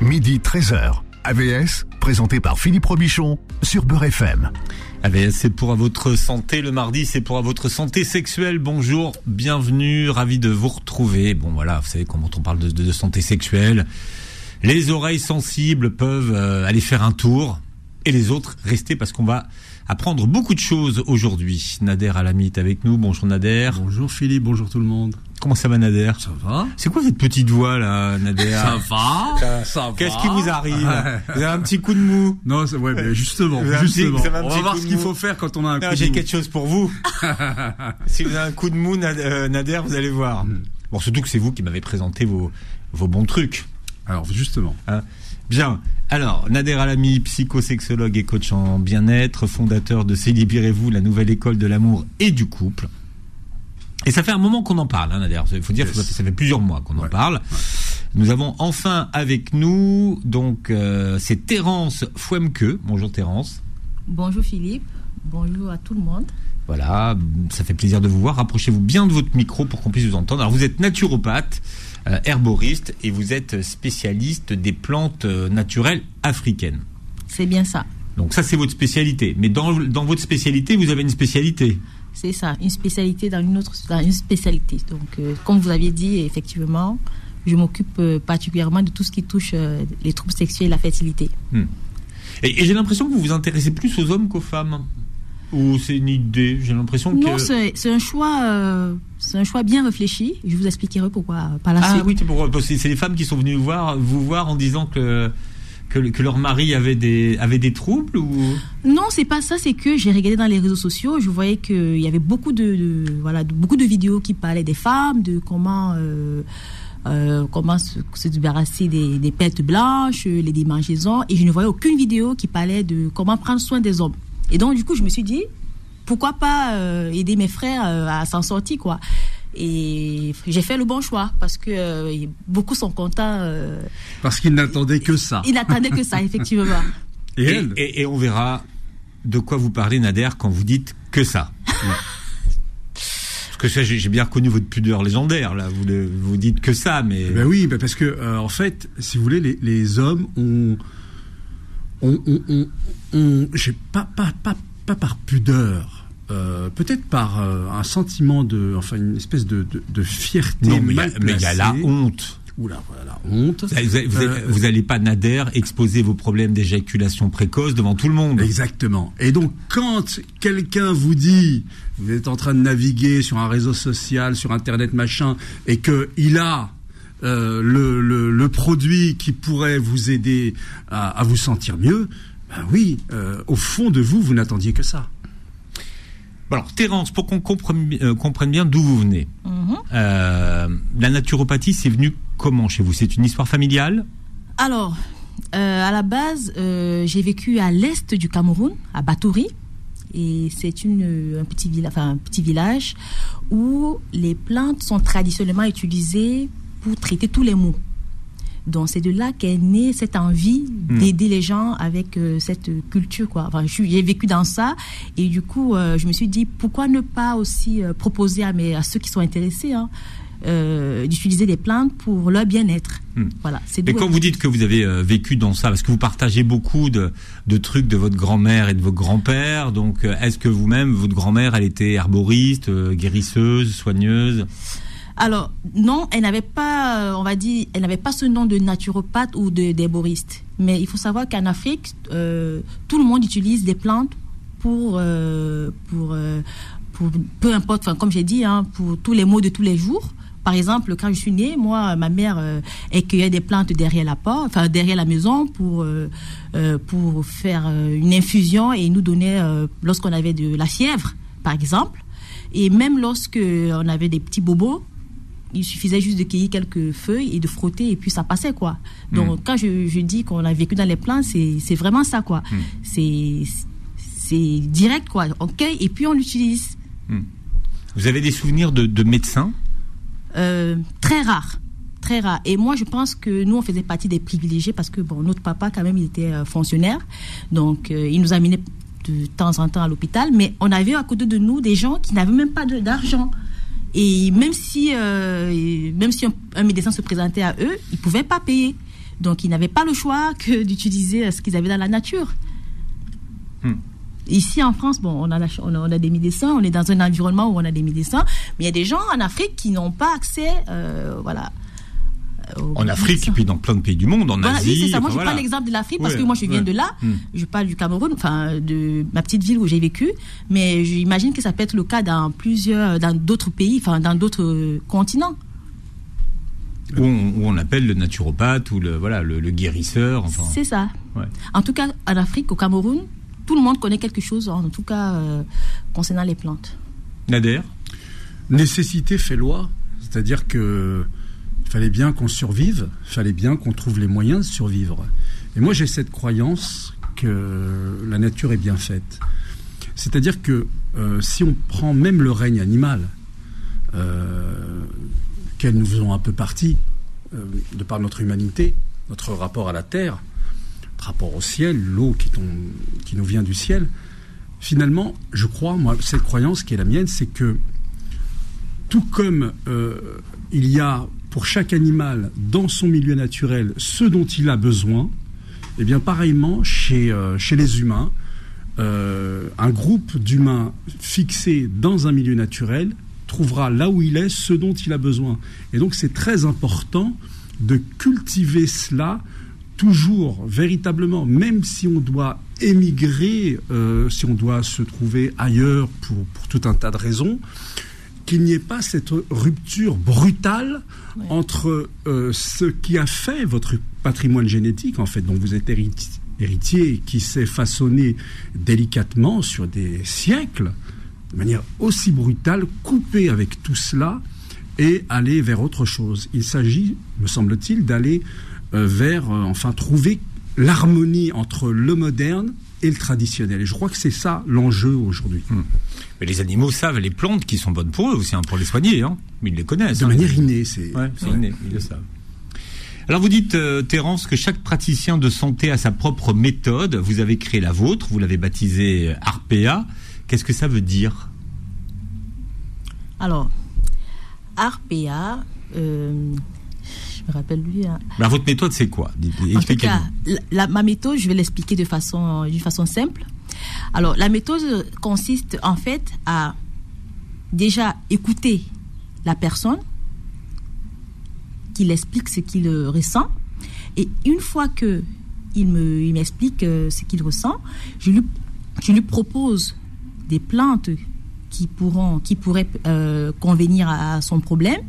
midi 13h. AVS, présenté par Philippe Robichon sur Beurre FM. AVS, c'est pour votre santé. Le mardi, c'est pour votre santé sexuelle. Bonjour, bienvenue, ravi de vous retrouver. Bon, voilà, vous savez, comment on parle de, de santé sexuelle, les oreilles sensibles peuvent euh, aller faire un tour et les autres rester parce qu'on va apprendre beaucoup de choses aujourd'hui. Nader Alami est avec nous. Bonjour Nader. Bonjour Philippe, bonjour tout le monde. Comment ça va Nader? Ça va C'est quoi cette petite voix là, Nader? Ça va Ça va Qu'est-ce qui vous arrive? Vous avez un petit coup de mou? Non, c'est- ouais, mais justement, petit- justement. un On petit va voir ce qu'il faut faire quand on a un Non, coup de J'ai mou. quelque chose pour vous. si vous avez un coup de mou, euh, Nader, vous allez voir. Hmm. Bon, surtout que c'est vous qui m'avez présenté vos, vos bons trucs. Alors, justement. Bien. Alors, Nader Alami, psychosexologue et coach en bien-être, fondateur de Célibérez-vous, la nouvelle école de l'amour et du couple. Et ça fait un moment qu'on en parle, hein, Nader. Il faut dire que Yes. ça fait plusieurs mois qu'on en Ouais. parle. Nous avons enfin avec nous, donc, euh, c'est Terence Fouemke. Bonjour Terence. Bonjour Philippe, bonjour à tout le monde. Voilà, ça fait plaisir de vous voir. Rapprochez-vous bien de votre micro pour qu'on puisse vous entendre. Alors, vous êtes naturopathe, euh, herboriste et vous êtes spécialiste des plantes euh, naturelles africaines. C'est bien ça, Donc ça, c'est votre spécialité. Mais dans, dans votre spécialité, vous avez une spécialité. c'est ça, une spécialité dans une autre, dans une spécialité. Donc, euh, comme vous aviez dit, effectivement, je m'occupe euh, particulièrement de tout ce qui touche euh, les troubles sexuels et la fertilité. Et, et j'ai l'impression que vous vous intéressez plus aux hommes qu'aux femmes. Ou c'est une idée J'ai l'impression que... Non, c'est un choix, euh, c'est un choix bien réfléchi. Je vous expliquerai pourquoi par la Ah suite. oui, c'est pour- parce que c'est les femmes qui sont venues vous voir, vous voir en disant que, que, le- que leur mari avait des, avait des troubles ou... Non, c'est pas ça. C'est que j'ai regardé dans les réseaux sociaux, je voyais qu'il y avait beaucoup de, de- voilà, de- beaucoup de vidéos qui parlaient des femmes, de comment, euh, euh, comment se, se débarrasser des, des pertes blanches, les démangeaisons, et je ne voyais aucune vidéo qui parlait de comment prendre soin des hommes. Et donc, du coup, je me suis dit, pourquoi pas euh, aider mes frères euh, à s'en sortir, quoi. Et j'ai fait le bon choix parce que euh, beaucoup sont contents. euh, Parce qu'il n'attendait que ça. ils n'attendaient que ça, effectivement. Et Et, elle et- et on verra de quoi vous parlez, Nader, quand vous dites que ça. Parce que ça, j'ai bien reconnu votre pudeur légendaire, là. Vous, le- vous dites que ça, mais... Ben oui, ben parce que euh, en fait, si vous voulez, les, les hommes ont, ont, ont- ont- j'ai pas, pas, pas, pas par pudeur, euh, peut-être par euh, un sentiment de, enfin une espèce de, de, de fierté non, mais il y a- mal mais il y a la honte. Oula, voilà, la honte. Vous, allez- vous, allez- Euh, vous allez pas, Nader, exposer vos problèmes d'éjaculation précoce devant tout le monde. Exactement. Et donc, quand quelqu'un vous dit, vous êtes en train de naviguer sur un réseau social, sur Internet, machin, et que il a euh, le, le, le produit qui pourrait vous aider à, à vous sentir mieux, ben oui, euh, au fond de vous, vous n'attendiez que ça. Alors, Terence, pour qu'on comprenne, euh, comprenne bien d'où vous venez, Mhm. euh, la naturopathie, c'est venu comment chez vous? C'est une histoire familiale? Alors, euh, à la base, euh, j'ai vécu à l'est du Cameroun, à Batouri. Et c'est une, un, petit villa- enfin, un petit village où les plantes sont traditionnellement utilisées pour traiter tous les maux. Donc c'est de là qu'est née cette envie d'aider les gens avec euh, cette culture. Quoi. Enfin, j'ai vécu dans ça et du coup euh, je me suis dit pourquoi ne pas aussi euh, proposer à, mes, à ceux qui sont intéressés hein, d'utiliser des plantes pour leur bien-être. Hmm. Voilà, c'est Et quand vous dites que vous avez vécu dans ça, parce que vous partagez beaucoup de, de trucs de votre grand-mère et de votre grand-père, donc est-ce que vous-même, votre grand-mère, elle était herboriste, guérisseuse, soigneuse? Alors, non, elle n'avait pas, euh, on va dire, elle n'avait pas ce nom de naturopathe ou d'herboriste. Mais il faut savoir qu'en Afrique, euh, tout le monde utilise des plantes pour, euh, pour, peu importe, enfin, comme j'ai dit, hein, pour tous les maux de tous les jours. Par exemple, quand je suis née, moi, ma mère euh, elle cueillait des plantes derrière la porte, enfin derrière la maison pour pour faire une infusion et nous donnait lorsqu'on avait de la fièvre, par exemple. Et même lorsque on avait des petits bobos, il suffisait juste de cueillir quelques feuilles et de frotter et puis ça passait quoi. Donc quand je, je dis qu'on a vécu dans les plants, c'est vraiment ça quoi. C'est c'est direct quoi. On cueille et puis on l'utilise. Vous avez des souvenirs de, de médecins? Euh, très rare. Très rare. Et moi, je pense que nous, on faisait partie des privilégiés parce que, bon, notre papa, quand même, il était euh, fonctionnaire. Donc, euh, il nous amenait de temps en temps à l'hôpital. Mais on avait à côté de nous des gens qui n'avaient même pas d'argent. Et même si, euh, même si un, un médecin se présentait à eux, ils ne pouvaient pas payer. Donc, ils n'avaient pas le choix que d'utiliser ce qu'ils avaient dans la nature. Hmm. Ici en France, bon, on a, on, a, des médecins, on est dans un environnement où on a des médecins, mais il y a des gens en Afrique qui n'ont pas accès, euh, voilà. En Afrique et puis dans plein de pays du monde, en Asie. Oui, c'est ça. Moi, je prends l'exemple de l'Afrique parce que moi, je viens de là. Hmm. Je parle du Cameroun, enfin, de ma petite ville où j'ai vécu. Mais j'imagine que ça peut être le cas dans plusieurs, dans d'autres pays, enfin, dans d'autres continents. Où on, appelle le naturopathe ou le, voilà, le, guérisseur. Enfin. C'est ça. En tout cas, en Afrique, au Cameroun, tout le monde connaît quelque chose, en tout cas, euh, concernant les plantes. Nader? Nécessité fait loi. C'est-à-dire que fallait bien qu'on survive, fallait bien qu'on trouve les moyens de survivre. Et moi, j'ai cette croyance que la nature est bien faite. C'est-à-dire que euh, si on prend même le règne animal, euh, qu'elle nous faisons un peu partie, euh, de par notre humanité, notre rapport à la terre, notre rapport au ciel, l'eau qui, qui nous vient du ciel, finalement, je crois, moi, cette croyance qui est la mienne, c'est que tout comme il y a pour chaque animal dans son milieu naturel ce dont il a besoin, et eh bien pareillement chez, euh, chez les humains, euh, un groupe d'humains fixés dans un milieu naturel trouvera là où il est ce dont il a besoin. Et donc c'est très important de cultiver cela toujours véritablement, même si on doit émigrer, euh, si on doit se trouver ailleurs pour, pour tout un tas de raisons, qu'il n'y ait pas cette rupture brutale entre euh, ce qui a fait votre patrimoine génétique, en fait, dont vous êtes héritier, qui s'est façonné délicatement sur des siècles, de manière aussi brutale, couper avec tout cela et aller vers autre chose. Il s'agit, me semble-t-il, d'aller euh, vers, euh, enfin, trouver l'harmonie entre le moderne et le traditionnel. Et je crois que c'est ça l'enjeu aujourd'hui. Hmm. Mais les animaux savent les plantes qui sont bonnes pour eux aussi, hein, pour les soigner. Hein. Mais ils les connaissent. De hein, manière innée, c'est. Ouais, inné, ils le savent. Alors vous dites, euh, Terence, que chaque praticien de santé a sa propre méthode. Vous avez créé la vôtre, vous l'avez baptisée Arpea. Qu'est-ce que ça veut dire? Alors, Arpea, euh, je me rappelle lui. Hein. votre méthode, c'est quoi? En tout cas, ma méthode, je vais l'expliquer de façon, d'une façon simple. Alors, la méthode consiste en fait à déjà écouter la personne, qu'il explique ce qu'il ressent, et une fois que il me, il m'explique euh, ce qu'il ressent, je lui, propose des plantes qui pourraient euh, convenir à son problème,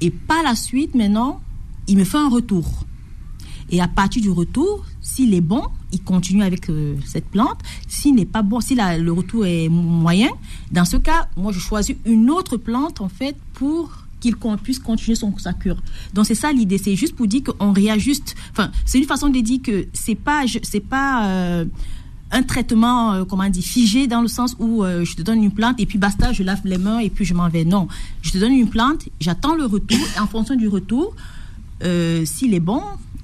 et par la suite, maintenant, il me fait un retour. Et à partir du retour, s'il est bon, il continue avec euh, cette plante. S'il n'est pas bon, si le retour est moyen, dans ce cas, moi, je choisis une autre plante, en fait, pour qu'il puisse continuer son, sa cure. Donc, c'est ça l'idée. C'est juste pour dire qu'on réajuste. Enfin, c'est une façon de dire que c'est pas, c'est pas, euh, un traitement, euh, comment dire, figé dans le sens où je te donne une plante et puis basta, je lave les mains et puis je m'en vais. Non, je te donne une plante, j'attends le retour et en fonction du retour, euh, s'il est bon,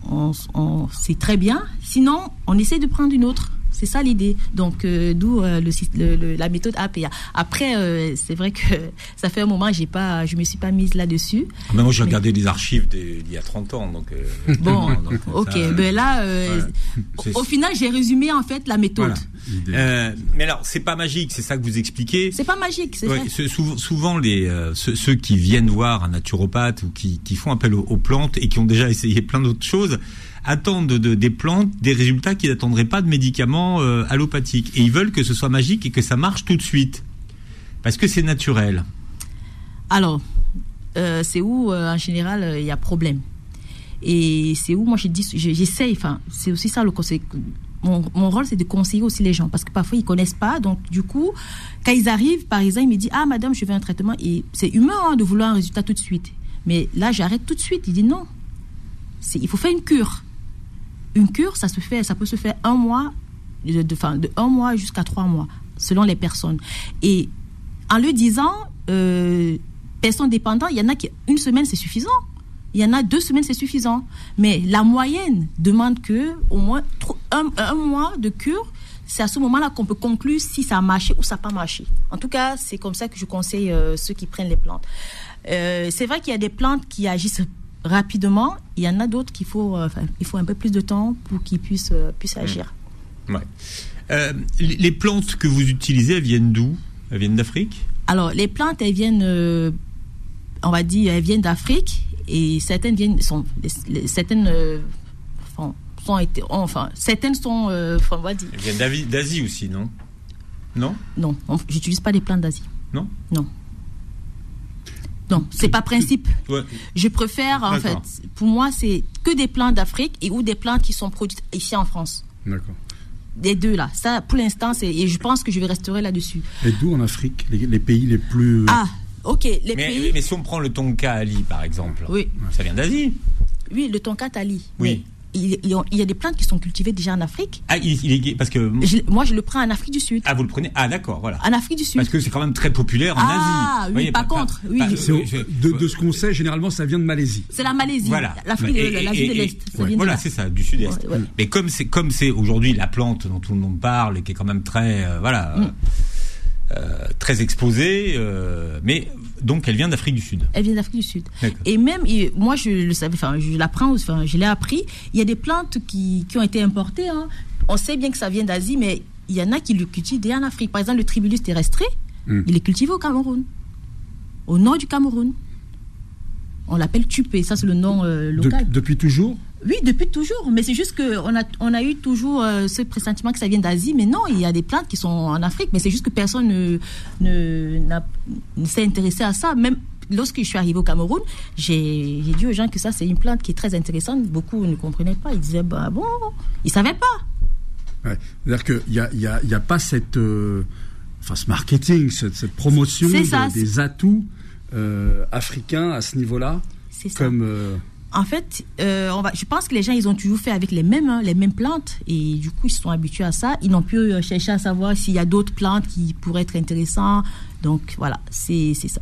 on, c'est très bien. Sinon, on essaie de prendre une autre. C'est ça l'idée. Donc, euh, d'où euh, le, la méthode APA. Après, c'est vrai que ça fait un moment, j'ai pas, je me suis pas mise là-dessus. Ah, mais moi, j'ai regardé les archives d'il y a 30 ans, donc. bon, ok. ben là, au, final, j'ai résumé en fait la méthode. Euh, mais alors, c'est pas magique, c'est ça que vous expliquez. C'est pas magique, c'est ouais, Souvent, les euh, ceux, qui viennent voir un naturopathe ou qui, qui font appel aux, plantes et qui ont déjà essayé plein d'autres choses attendent de, des plantes des résultats qu'ils n'attendraient pas de médicaments euh, allopathiques et ils veulent que ce soit magique et que ça marche tout de suite parce que c'est naturel. Alors, c'est où en général il y a problème? Et c'est où moi j'essaye, enfin, c'est aussi ça le conseil mon, rôle, c'est de conseiller aussi les gens parce que parfois ils connaissent pas. Donc, du coup, quand ils arrivent, par exemple, ils me disent Ah, madame, je veux un traitement. Et c'est humain hein, de vouloir un résultat tout de suite. Mais là, j'arrête tout de suite. Il dit Non. Il faut faire une cure. Une cure, ça, se fait, ça peut se faire un mois, de, de, de un mois jusqu'à trois mois, selon les personnes. Et en le disant, euh, personne dépendant, il y en a qui, une semaine, c'est suffisant. Il y en a deux semaines, c'est suffisant. Mais la moyenne demande que au moins un, mois de cure. C'est à ce moment-là qu'on peut conclure si ça a marché ou ça n'a pas marché. En tout cas, c'est comme ça que je conseille euh, ceux qui prennent les plantes. Euh, c'est vrai qu'il y a des plantes qui agissent rapidement. Il y en a d'autres qu'il faut, euh, enfin, il faut un peu plus de temps pour qu'ils puissent, euh, puissent agir. Ouais. Euh, les plantes que vous utilisez, elles viennent d'où? Elles viennent d'Afrique? Alors, les plantes, elles viennent, euh, on va dire, elles viennent d'Afrique et certaines viennent, sont, les- certaines, euh, sont été, enfin, certaines sont, on va dire, Elles viennent d'Asie aussi, non? Non? Non, on- j'utilise pas les plantes d'Asie. Non? Non. Non, c'est pas principe. Ouais. Je préfère, en fait, pour moi, c'est que des plantes d'Afrique et ou des plantes qui sont produites ici en France. D'accord. Les deux là. Ça, pour l'instant, c'est, et je pense que je vais rester là-dessus. Et d'où en Afrique les, les pays les plus. Ah, ok, les mais, pays. mais si on prend le tonka Ali, par exemple, Oui, ça vient d'Asie. oui, le tonka tali. Oui. Mais Il, il y a- des plantes qui sont cultivées déjà en Afrique. Ah, il, il est parce que Je- moi, je le prends en Afrique du Sud. ah vous le prenez? Ah d'accord voilà En Afrique du Sud. parce que c'est quand même très populaire en Ah, Asie. oui, Vous voyez, par contre, oui. De, de ce qu'on sait, généralement, ça vient de Malaisie. C'est la Malaisie. Voilà. L'Afrique, l'Asie de l'Est. Voilà, là. c'est ça, du sud-est. Ouais, ouais. Mais comme c'est comme c'est aujourd'hui la plante dont tout le monde parle et qui est quand même très euh, voilà Mm. euh, très exposée, euh, mais donc elle vient d'Afrique du Sud. Elle vient d'Afrique du Sud. Et même, moi, je le savais, enfin, je l'apprends, enfin, je l'ai appris. Il y a des plantes qui, qui ont été importées. hein. On sait bien que ça vient d'Asie, mais il y en a qui le cultivent déjà en Afrique. Par exemple, le tribulus terrestre, Mm. il est cultivé au Cameroun, au nord du Cameroun. On l'appelle tupé, ça c'est le nom euh, De- local. depuis toujours Oui, depuis toujours. Mais c'est juste qu'on a, on a eu toujours euh, ce pressentiment que ça vient d'Asie. Mais non, il y a des plantes qui sont en Afrique. Mais c'est juste que personne ne, ne, s'est intéressé à ça. Même lorsque je suis arrivée au Cameroun, j'ai, dit aux gens que ça, c'est une plante qui est très intéressante. Beaucoup ne comprenaient pas. Ils disaient, bah bon, ils ne savaient pas. Ouais. C'est-à-dire qu'il n'y a, y a, y a pas cette, euh, enfin, ce marketing, cette, cette promotion de- des atouts euh, africains à ce niveau-là. C'est ça. Comme. En fait, euh, on va, je pense que les gens, ils ont toujours fait avec les mêmes, hein, les mêmes plantes. Et du coup, ils se sont habitués à ça. Ils n'ont plus euh, cherché à savoir s'il y a d'autres plantes qui pourraient être intéressantes. Donc, voilà, c'est, c'est ça.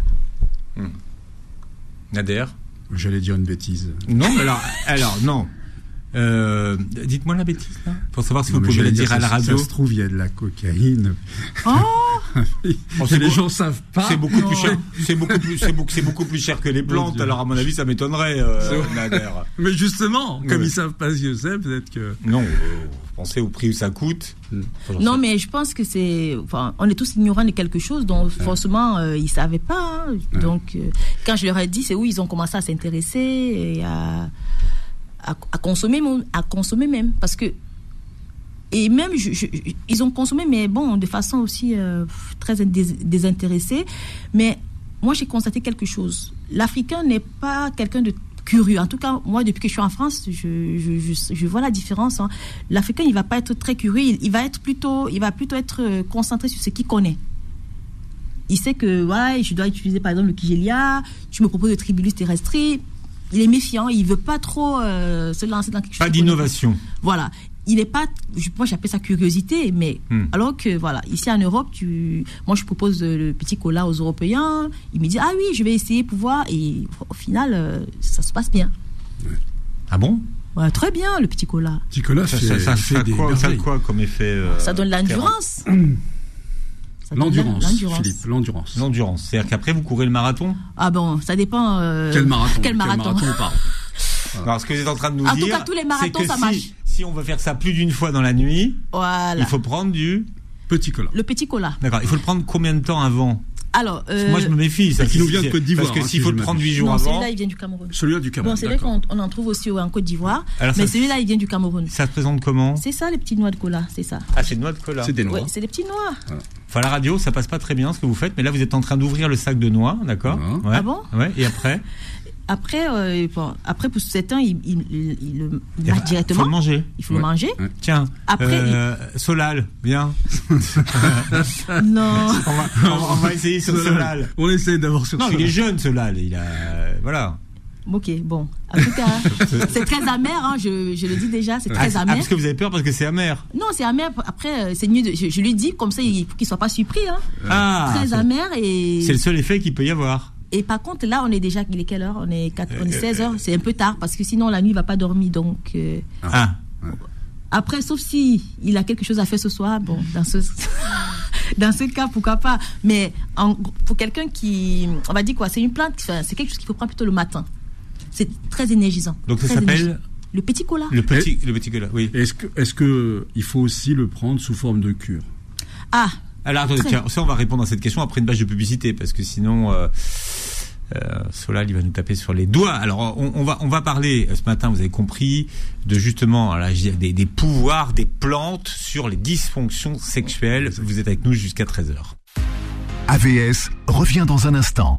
Nader? J'allais dire une bêtise. Non, alors non. Euh, Dites-moi la bêtise là, pour savoir si Non, vous pouvez la dire à la radio. Ça se trouve, il y a de la cocaïne. Oh Oh, les gens savent pas. C'est beaucoup plus cher. C'est beaucoup plus. C'est beaucoup, c'est beaucoup plus cher que les plantes. Alors à mon avis, ça m'étonnerait. Euh, Nader. Mais justement, comme Ouais. ils savent pas ce que c'est, peut-être que. Non, euh, pensez au prix où ça coûte. Hmm. Non, sais- mais je pense que c'est. Enfin, on est tous ignorants de quelque chose, donc forcément, euh, ils ne savaient pas. hein. Donc, euh, quand je leur ai dit, c'est où ils ont commencé à s'intéresser et à, à, consommer, à consommer même. Parce que. Et même, ils ont consommé, mais bon, de façon aussi euh, très dés- désintéressée. Mais moi, j'ai constaté quelque chose. L'Africain n'est pas quelqu'un de curieux. En tout cas, moi, depuis que je suis en France, je, vois la différence. hein. L'Africain, il va pas être très curieux. Il, va être plutôt, il va plutôt être euh, concentré sur ce qu'il connaît. Il sait que, ouais, je dois utiliser par exemple le Kigelia. Tu me proposes le Tribulus terrestre. Il est méfiant. Il veut pas trop euh, se lancer dans quelque chose. Pas qu'il connaît d'innovation. voilà. Il est pas, je- moi j'appelle ça curiosité, mais Hmm. alors que voilà, ici en Europe, tu, moi je propose le petit cola aux Européens, ils me disent ah oui, je vais essayer pour voir, et au final euh, ça se passe bien. Ah bon? Ouais, très bien le petit cola. Ça, fait, ça, ça, fait ça des quoi, ça a merveilles. quoi comme effet euh, ça donne l'endurance. L'endurance, l'endurance. Philippe, l'endurance. L'endurance. C'est-à-dire qu'après vous courez le marathon? Ah bon, ça dépend. euh, Quel marathon Quel marathon. on parle Alors ce que vous êtes en train de nous En tout dire, cas, tous les c'est marathons, que ça si, marche. si on veut faire ça plus d'une fois dans la nuit, Voilà. il faut prendre du. Petit cola. Le petit cola. D'accord. Il faut le prendre combien de temps avant? Alors, euh, Moi, je me méfie. Ça, qui nous vient de Côte d'Ivoire, Parce que hein, s'il si faut le prendre huit m'abuse. jours non, avant, celui-là il vient du Cameroun. Celui-là du Bon, Cameroun. c'est vrai qu'on on en trouve aussi en Côte d'Ivoire, Alors, mais ça- celui-là il vient du Cameroun. ça se présente comment C'est ça les petits noix de cola, c'est ça. Ah, c'est de noix de cola. C'est des Ouais, noix. c'est des petits noix. Enfin, la radio, ça passe pas très bien ce que vous faites, mais là, vous êtes en train d'ouvrir le sac de noix, d'accord Ah. Ouais. Ah bon Ouais. Et après, Après, euh, bon, après pour certains, ils il, il, il le il mangent faut directement. le manger. Il faut Ouais. le manger. Tiens. Après, euh, Solal, viens. Non. On va, on va- on va essayer sur Solal. On essaie d'avoir sur Non, ça. il est jeune, Solal. Il a, euh, voilà. ok, bon. En tout cas, c'est très amer. Hein, je, je le dis déjà, c'est Ah, très ah, amer. parce que vous avez peur parce que c'est amer. Non, c'est amer. Après, euh, c'est mieux. De, je, je lui dis comme ça, il, pour qu'il soit pas surpris. Hein. Ah. très amer et. C'est le seul effet qu'il peut y avoir. Et par contre, là, on est déjà. Il est quelle heure? On est, quatre- on est Euh, 16 heures. C'est un peu tard parce que sinon, la nuit, il va pas dormir. Donc. euh, Ah. Après, sauf si il a quelque chose à faire ce soir, bon, dans ce, dans ce cas, pourquoi pas. Mais en- pour quelqu'un qui, on va dire quoi, c'est une plante, c'est quelque chose qu'il faut prendre plutôt le matin. C'est très énergisant. Donc ça s'appelle le petit cola. le petit, le petit cola. Oui. Est-ce que, est-ce que il faut aussi le prendre sous forme de cure? Ah, Alors attendez, tiens, ça on va répondre à cette question après une page de publicité parce que sinon. Euh, euh, Solal, il va nous taper sur les doigts. Alors, on, va parler euh, ce matin. Vous avez compris de justement des, des pouvoirs des plantes sur les dysfonctions sexuelles. Vous êtes avec nous jusqu'à 13 h AVS revient dans un instant.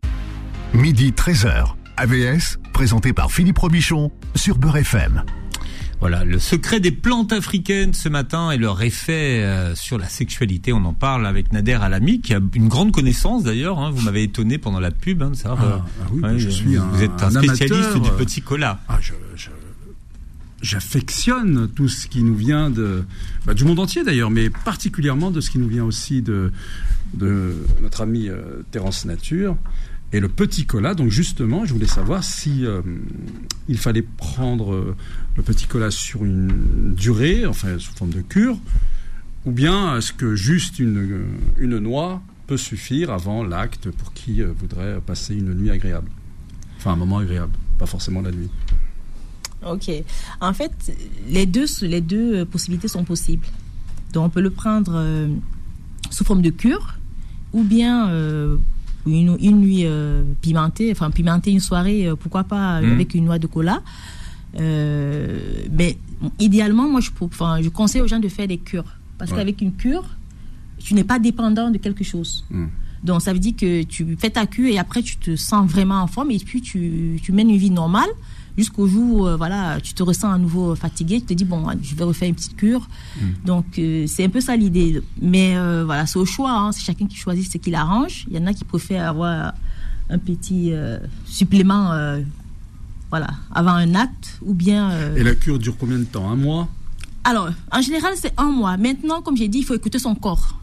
Midi 13h. AVS, présenté par Philippe Robichon sur Beurre FM. Voilà, le secret des plantes africaines ce matin et leur effet euh, sur la sexualité. On en parle avec Nader Alami, qui a une grande connaissance d'ailleurs. hein. Vous m'avez étonné pendant la pub hein, de savoir. Ah, euh, ah oui, ouais, je suis un- vous êtes un, un spécialiste amateur, du euh, petit cola. Ah, je, je- j'affectionne tout ce qui nous vient de, bah, du monde entier d'ailleurs, mais particulièrement de ce qui nous vient aussi de, de notre ami euh, Terence Nature et le petit cola. Donc justement, je voulais savoir si euh, il fallait prendre euh, le petit cola sur une durée, enfin sous forme de cure, ou bien est-ce que juste une, euh, une noix peut suffire avant l'acte pour qui euh, voudrait passer une nuit agréable? Enfin, un moment agréable, pas forcément la nuit. Ok. En fait, les deux, les deux euh, possibilités sont possibles. Donc, on peut le prendre euh, sous forme de cure ou bien euh, une, une nuit euh, pimentée, enfin pimenter une soirée, pourquoi pas Mhm. avec une noix de cola. Euh, mais bon, idéalement, moi, je, pro- enfin, je conseille aux gens de faire des cures. Parce Ouais. qu'avec une cure, tu n'es pas dépendant de quelque chose. Mhm. Donc, ça veut dire que tu fais ta cure et après, tu te sens vraiment en forme et puis tu, tu mènes une vie normale jusqu'au jour où euh, voilà, tu te ressens à nouveau fatigué. Tu te dis, bon, je vais refaire une petite cure. Donc, euh, c'est un peu ça l'idée. Mais euh, voilà, c'est au choix. hein. C'est chacun qui choisit ce qu'il arrange. Il y en a qui préfèrent avoir un petit euh, supplément euh, voilà, avant un acte ou bien. euh, Et la cure dure combien de temps? Un mois? Alors, en général, c'est un mois. Maintenant, comme j'ai dit, il faut écouter son corps.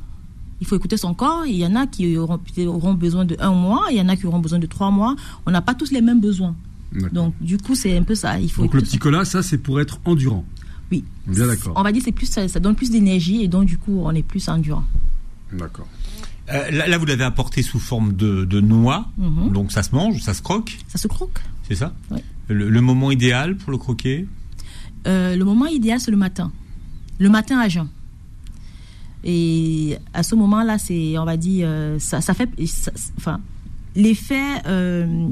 Il faut écouter son corps. Il y en a qui auront, auront besoin de un mois, il y en a qui auront besoin de trois mois. On n'a pas tous les mêmes besoins. Donc, du coup, c'est un peu ça. Il faut Donc le petit cola, ça c'est pour être endurant. Oui. Bien d'accord. On va dire que c'est plus, ça, ça donne plus d'énergie et donc, du coup, on est plus endurant. D'accord. Euh, là, là, vous l'avez apporté sous forme de, de noix, Mhm. donc ça se mange, ça se croque, Ça se croque. C'est ça Ouais. le, le moment idéal pour le croquer Euh, le moment idéal, c'est le matin. Le matin à jeun. Et à ce moment-là, c'est, on va dire, euh, ça, ça fait, ça- enfin, l'effet, euh,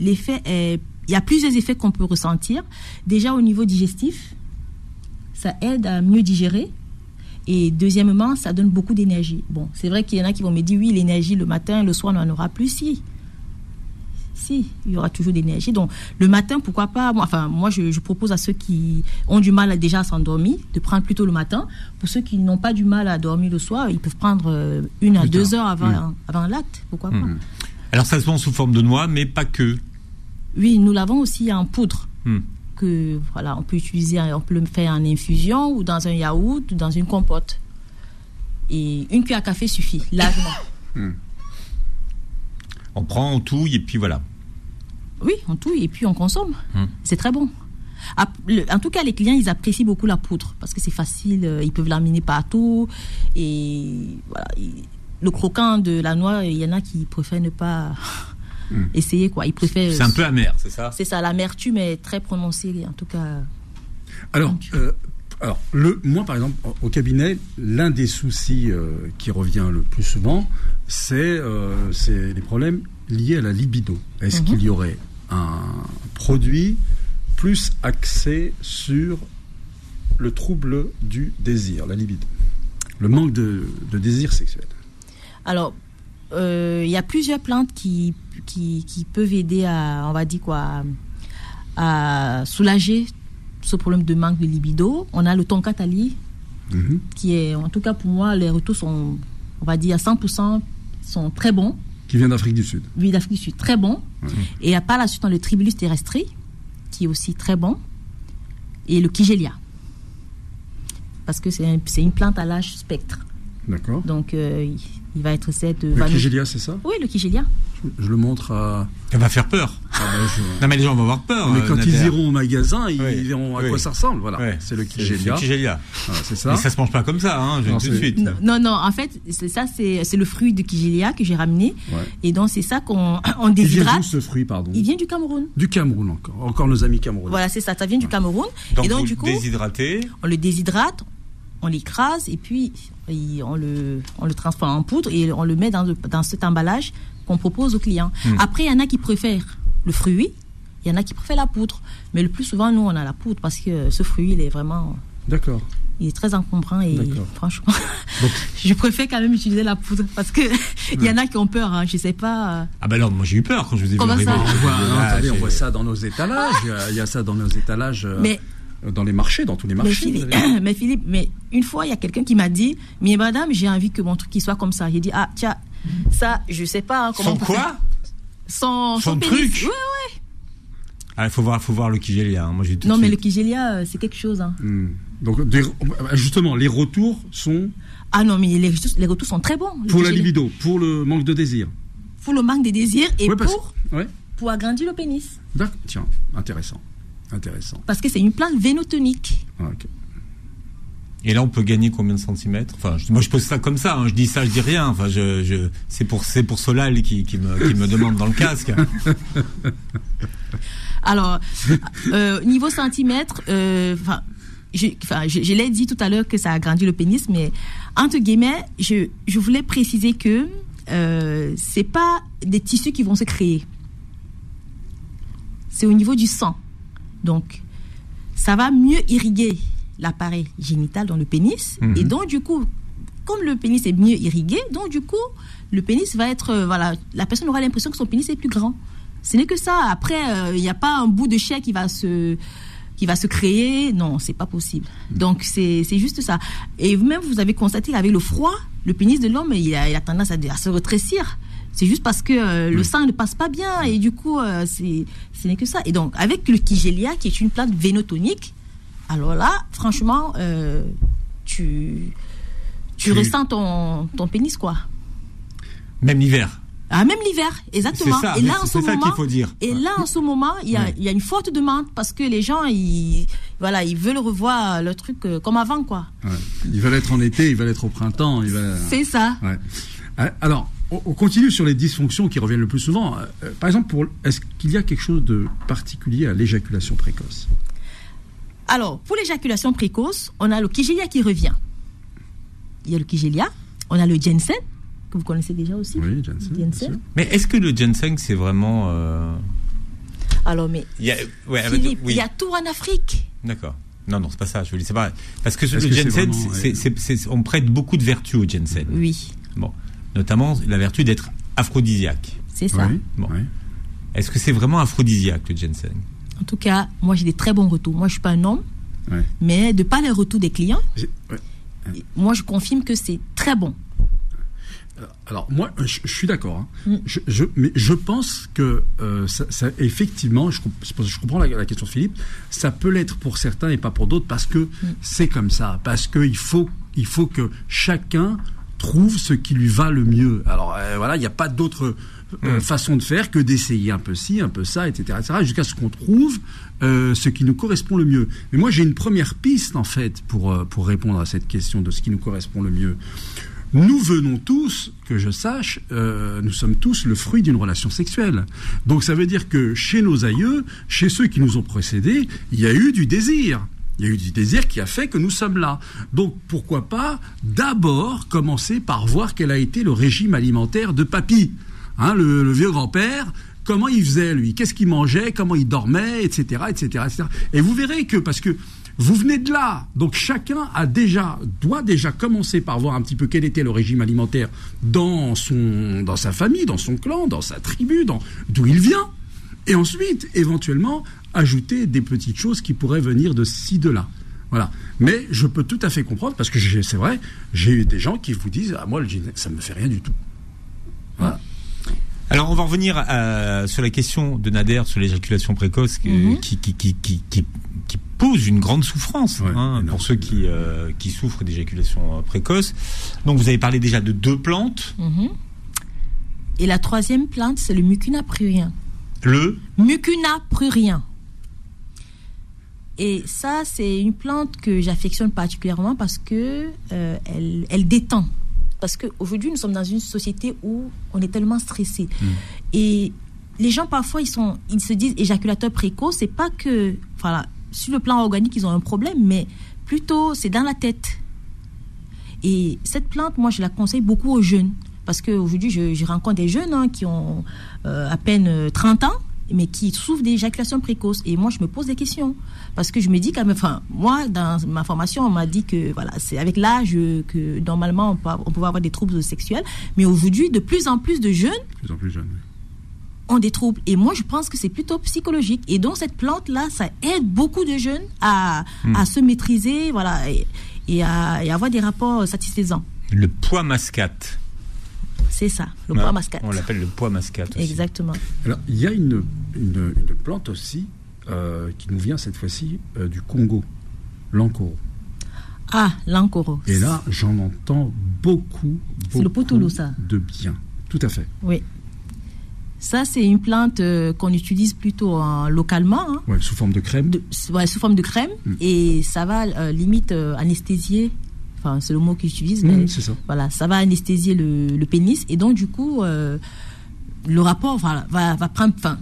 l'effet est, il y a plusieurs effets qu'on peut ressentir. Déjà au niveau digestif, ça aide à mieux digérer. Et deuxièmement, ça donne beaucoup d'énergie. Bon, c'est vrai qu'il y en a qui vont me dire, oui, l'énergie le matin, le soir, on n'en aura plus. Si. Si, il y aura toujours d'énergie. Donc, le matin, pourquoi pas moi, Enfin, moi, je, je propose à ceux qui ont du mal à déjà à s'endormir de prendre plutôt le matin. Pour ceux qui n'ont pas du mal à dormir le soir, ils peuvent prendre euh, une à deux heures avant, Mm. avant l'acte. Pourquoi pas Mhm. Alors ça se vend sous forme de noix, mais pas que. Oui, nous l'avons aussi en poudre. Hmm. Que voilà, on peut utiliser, on peut le faire en infusion ou dans un yaourt ou dans une compote. Et une cuillère à café suffit, largement. On prend, on touille et puis voilà. Oui, on touille et puis on consomme. Hmm. C'est très bon. En tout cas, les clients, ils apprécient beaucoup la poudre parce que c'est facile, euh, ils peuvent l'amener partout. Et voilà, il- le croquant de la noix, il y en a qui préfèrent ne pas essayer. quoi. Ils préfèrent. C'est un peu amer, c'est ça? C'est ça, l'amertume est très prononcée, en tout cas. Alors, euh, alors le, moi par exemple, au- cabinet, l'un des soucis euh, qui revient le plus souvent, c'est euh, c'est les problèmes liés à la libido. Est-ce Mhm. qu'il y aurait un produit plus axé sur le trouble du désir, la libido, le manque de, de désir sexuel Alors, euh, il y a plusieurs plantes qui, qui, qui peuvent aider à, on va dire quoi, à soulager ce problème de manque de libido. On a le tonkatali, Mhm. qui est, en tout cas pour moi, les retours sont, on va dire à 100%, sont très bons. Qui vient d'Afrique du Sud. Lui d'Afrique du Sud, très bon. Et à part la suite, on a le Tribulus terrestri, qui est aussi très bon. Et le Kigelia. Parce que c'est un- c'est une plante à l'âge spectre. D'accord. Donc, euh, il, va être cette. Le Kigelia, c'est ça Oui, le Kigelia. Je, je le montre à. Ça va faire peur. Ah ben, je- Non mais les gens vont avoir peur. Mais euh, quand ils Nader. iront au magasin, ils Oui, verront à oui. quoi ça ressemble. Voilà. C'est le C'est Kigelia. le Kigelia. Voilà, c'est ça. Mais ça se mange pas comme ça, hein, je Non, tout de suite. Non, non, en fait, c'est ça, c'est c'est le fruit de Kigelia que j'ai ramené. Ouais. Et donc, c'est ça qu'on on Il vient déshydrate. ce fruit, pardon Il vient du Cameroun. Du Cameroun encore. Encore nos amis camerounais. Voilà, c'est ça, ça vient du Cameroun. Donc, et donc, vous du coup, déshydratez. on le déshydrate, on l'écrase et puis et on le, on le transforme en poudre et on le met dans, le- dans cet emballage qu'on propose aux clients. Hmm. Après, il y en a qui préfèrent le fruit, il y en a qui préfèrent la poudre. Mais le plus souvent, nous, on a la poudre parce que ce fruit, il est vraiment. D'accord. Il est très encombrant et franchement, Donc- je préfère quand même utiliser la poudre parce que il y en a qui ont peur. Hein, je sais pas. euh, Ah bah non, moi j'ai eu peur quand je vous ai Comment vu ça? Arriver. On voit, Ah, attendez, on voit ça dans nos étalages. Il y a- Il y a ça dans nos étalages, euh, Mais dans les marchés, dans tous les Mais marchés. Philippe, vous avez- mais Philippe, mais une fois, il y a quelqu'un qui m'a dit, mais madame, j'ai envie que mon truc il soit comme ça. J'ai dit, ah, tiens, ça, je sais pas hein, comment. Sans faire. quoi Sans, pénis. truc Ouais, ouais. Ah, il faut voir, faut voir le Kigelia. hein. Moi j'ai Non, mais le. Kigelia, euh, c'est quelque chose. hein. Hmm. Donc, des- justement, les retours sont Ah non, mais les, les retours sont très bons. pour la libido, pour le manque de désir. Pour le manque de désir et Ouais, parce- pour, Ouais. pour agrandir le pénis. D'accord. Tiens, intéressant. Intéressant. Parce que c'est une plante vénotonique. Ah, ok. Et là, on peut gagner combien de centimètres? Enfin, je- moi, je pose ça comme ça. hein. Je dis ça, je dis rien. Enfin, je, je, c'est pour, c'est pour Solal qui, qui me, qui me demande dans le casque. Alors, euh, niveau centimètre, euh, enfin, je, enfin, je, je l'ai dit tout à l'heure que ça agrandit le pénis, mais entre guillemets, je, je voulais préciser que euh, c'est pas des tissus qui vont se créer. C'est au niveau du sang. Donc, ça va mieux irriguer l'appareil génital dans le pénis. Mhm. Et donc, du coup, comme le pénis est mieux irrigué, donc, du coup, le pénis va être. euh, voilà, la personne aura l'impression que son pénis est plus grand. Ce n'est que ça. Après, euh, il n'y a pas un bout de chair qui va se qui va se créer. Non, c'est pas possible. Donc c'est juste ça. Et même vous avez constaté qu'avec le froid, le pénis de l'homme il a, il a tendance à, à se rétrécir. C'est juste parce que euh, le sang ne passe pas bien et du coup euh, c'est ce n'est que ça. Et donc avec le Kigelia qui est une plante vénotonique, alors là franchement euh, tu tu Tu- ressens ton ton pénis quoi. Même l'hiver. Ah, même l'hiver, exactement. C'est ça, et là, en ce moment, qu'il faut dire. Et là, en ce moment, il y a, Ouais. il y a une forte demande parce que les gens, ils, voilà, ils veulent revoir le truc euh, comme avant, quoi. Ouais. Ils veulent être en été, ils veulent être au printemps. Ils veulent... C'est ça. Ouais. Alors, on, on continue sur les dysfonctions qui reviennent le plus souvent. Euh, par exemple, pour, est-ce qu'il y a quelque chose de particulier à l'éjaculation précoce? Alors, pour l'éjaculation précoce, on a le Kigelia qui revient. Il y a le Kigelia, on a le ginseng, que vous connaissez déjà aussi. Oui, Jensen. sûr. Mais est-ce que le ginseng, c'est vraiment. euh, Alors, mais il y a- ouais, Philippe, oui. il y a tout en Afrique. D'accord. Non, non, c'est pas ça. Je veux dire, c'est pas. Parce que le que c'est ginseng, vraiment, c'est, ouais. c'est- c'est- on prête beaucoup de vertus au ginseng. Oui, Bon, notamment la vertu d'être aphrodisiaque. c'est ça. Oui, Bon. oui. Est-ce que c'est vraiment aphrodisiaque le ginseng En tout cas, moi, j'ai des très bons retours. Moi, je suis pas un homme, mais de par les retours des clients, moi, je confirme que c'est très bon. Alors moi, je, je suis d'accord. hein. Mm. Je, je- mais je pense que euh, ça, ça- effectivement, je, comprends la, la question de Philippe. Ça peut l'être pour certains et pas pour d'autres parce que c'est comme ça. Parce que il faut, il faut que chacun trouve ce qui lui va le mieux. Alors euh, voilà, il n'y a pas d'autre euh, façon de faire que d'essayer un peu ci, un peu ça, etc., etc., jusqu'à ce qu'on trouve euh, ce qui nous correspond le mieux. Mais moi, j'ai une première piste en fait pour pour répondre à cette question de ce qui nous correspond le mieux. Nous venons tous, que je sache, euh, nous sommes tous le fruit d'une relation sexuelle. Donc ça veut dire que chez nos aïeux, chez ceux qui nous ont précédés, il y a eu du désir. Il y a eu du désir qui a fait que nous sommes là. Donc pourquoi pas d'abord commencer par voir quel a été le régime alimentaire de papy, hein, le, vieux grand-père. Comment il faisait lui? Qu'est-ce qu'il mangeait? Comment il dormait? Etc. Etc. Et vous verrez que parce que vous venez de là, donc chacun a déjà doit déjà commencer par voir un petit peu quel était le régime alimentaire dans sa famille, dans son clan, dans sa tribu, d'où il vient, et ensuite éventuellement ajouter des petites choses qui pourraient venir de ci de là. Voilà. Mais je peux tout à fait comprendre parce que c'est vrai, j'ai eu des gens qui vous disent ah moi le gin- ça me fait rien du tout. Voilà. Alors, on va revenir euh, sur la question de Nader sur l'éjaculation précoce Mhm. qui, qui, qui, qui, qui, qui pose une grande souffrance Ouais, hein, pour ceux qui, euh, qui souffrent d'éjaculation euh, précoce. Donc vous avez parlé déjà de deux plantes. Mhm. Et la troisième plante, c'est le mucuna prurien. Le Mucuna prurien. Et ça, c'est une plante que j'affectionne particulièrement parce que euh, elle, elle détend. Parce qu'aujourd'hui, nous sommes dans une société où on est tellement stressé. Et les gens, parfois, ils, sont, ils se disent éjaculateurs précoces. C'est pas que, voilà, sur le plan organique, ils ont un problème, mais plutôt, c'est dans la tête. Et cette plante, moi, je la conseille beaucoup aux jeunes. Parce qu'aujourd'hui, je, je rencontre des jeunes hein, qui ont euh, à peine euh, 30 ans, mais qui souffrent d'éjaculation précoce. Et moi, je me pose des questions. Parce que je me dis quand même, enfin, moi, dans ma formation, on m'a dit que voilà, c'est avec l'âge que normalement on, peut, on pouvait avoir des troubles sexuels. Mais aujourd'hui, de plus en plus de jeunes De plus en plus jeune. oui. ont des troubles. Et moi, je pense que c'est plutôt psychologique. Et donc, cette plante-là, ça aide beaucoup de jeunes à, à se maîtriser, voilà, et, et à, et à avoir des rapports satisfaisants. le poids mascate. C'est ça, le Hein, poids mascate. On l'appelle le poids mascate. aussi. Exactement. Alors, il y a une, une, une plante aussi euh, qui nous vient cette fois-ci euh, du Congo, l'encoro. Ah, l'encoro. Et là, j'en entends beaucoup, C'est le beaucoup potoulou, ça. de bien. Tout à fait. Oui. Ça, c'est une plante euh, qu'on utilise plutôt en- localement, hein, Ouais, sous forme de crème. de- ouais, sous forme de crème, Mm. et ça va euh, limite euh, anesthésier. Enfin, c'est le mot qu'ils utilisent, Mmh, mais ça. voilà, ça va anesthésier le, le pénis, et donc du coup, euh, le rapport va, va prendre. Enfin,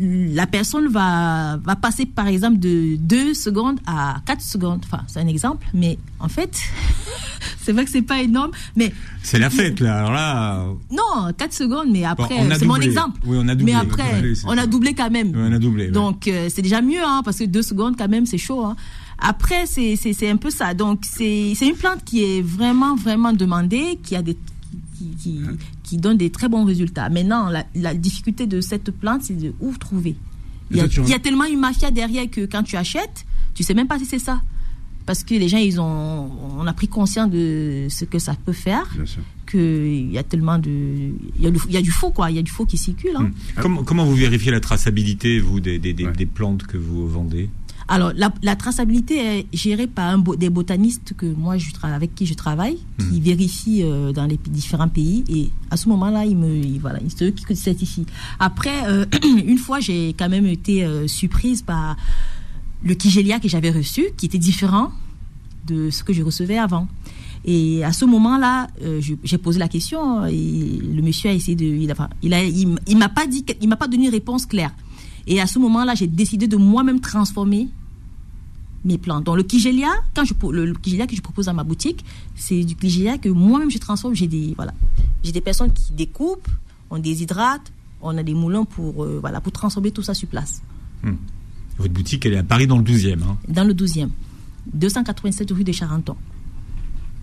la personne va, va passer par exemple de 2 secondes à 4 secondes. Enfin, c'est un exemple, mais en fait, c'est vrai que c'est pas énorme, mais C'est la fête là. Alors là, non, 4 secondes, mais après, c'est mon exemple. Oui, on a doublé. Mais après, doublé, on a doublé quand même. on a doublé. ouais. Donc, euh, c'est déjà mieux, hein, parce que 2 secondes, quand même, c'est chaud. hein. Après, c'est c'est- c'est un peu ça. Donc, c'est c'est une plante qui est vraiment, vraiment demandée, qui a des qui, qui, qui donne des très bons résultats. Maintenant, la, la difficulté de cette plante, c'est de où trouver. Il y, a, il y tellement une mafia derrière que quand tu achètes, tu sais même pas si c'est ça. Parce que les gens, ils ont, on a pris conscience de ce que ça peut faire Bien sûr. qu'il y a tellement de. Il y a, du- il y a du faux, quoi. Il y a du faux qui circule. hein. Hum. Comment, comment vous vérifiez la traçabilité, vous, des, des, des, Ouais. des plantes que vous vendez? Alors, la, la traçabilité est gérée par un des botanistes que moi, je avec qui je travaille, qui vérifient euh, dans les différents pays. Et à ce moment-là, ils me, ils- voilà, c'est eux qui certifient. Après, euh, une fois, j'ai quand même été euh, surprise par le Kigelia que j'avais reçu, qui était différent de ce que je recevais avant. Et à ce moment-là, euh, j'ai posé la question et le monsieur a essayé de, il a, il a, il, il m'a pas dit, il m'a pas donné une réponse claire. Et à ce moment-là, j'ai décidé de moi-même transformer mes plantes. Donc le Kigelia, quand je le, le Kigelia que je propose dans ma boutique, c'est du Kigelia que moi-même je transforme. J'ai des voilà, j'ai des personnes qui découpent, on déshydrate, on a des moulins pour euh, voilà pour transformer tout ça sur place. Votre boutique, elle est à Paris dans le 12e. Hein. Dans le 12e, 287 rue de Charenton.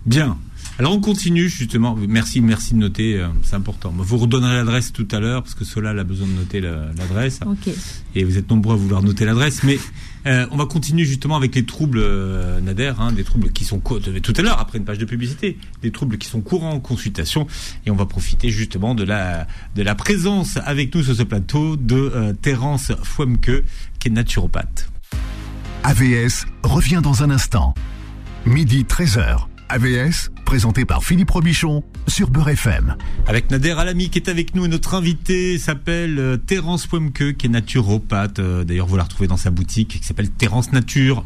Bien. Alors on continue justement. Merci, merci de noter, euh, c'est important. Vous redonnerez l'adresse tout à l'heure parce que Solal a besoin de noter la- l'adresse Ok. et vous êtes nombreux à vouloir noter l'adresse. Mais euh, on va continuer justement avec les troubles euh, Nader, hein, des troubles qui sont tout à l'heure après une page de publicité, des troubles qui sont courants en consultation et on va profiter justement de la présence avec nous sur ce plateau de euh, Terence Fouemke qui est naturopathe. AVS revient dans un instant. Midi 13h. AVS, présenté par Philippe Robichon sur Beurre FM. Avec Nader Alami qui est avec nous et notre invité s'appelle euh, Terence Poemke qui est naturopathe. Euh, D'ailleurs, vous la retrouvez dans sa boutique qui s'appelle Terence Nature.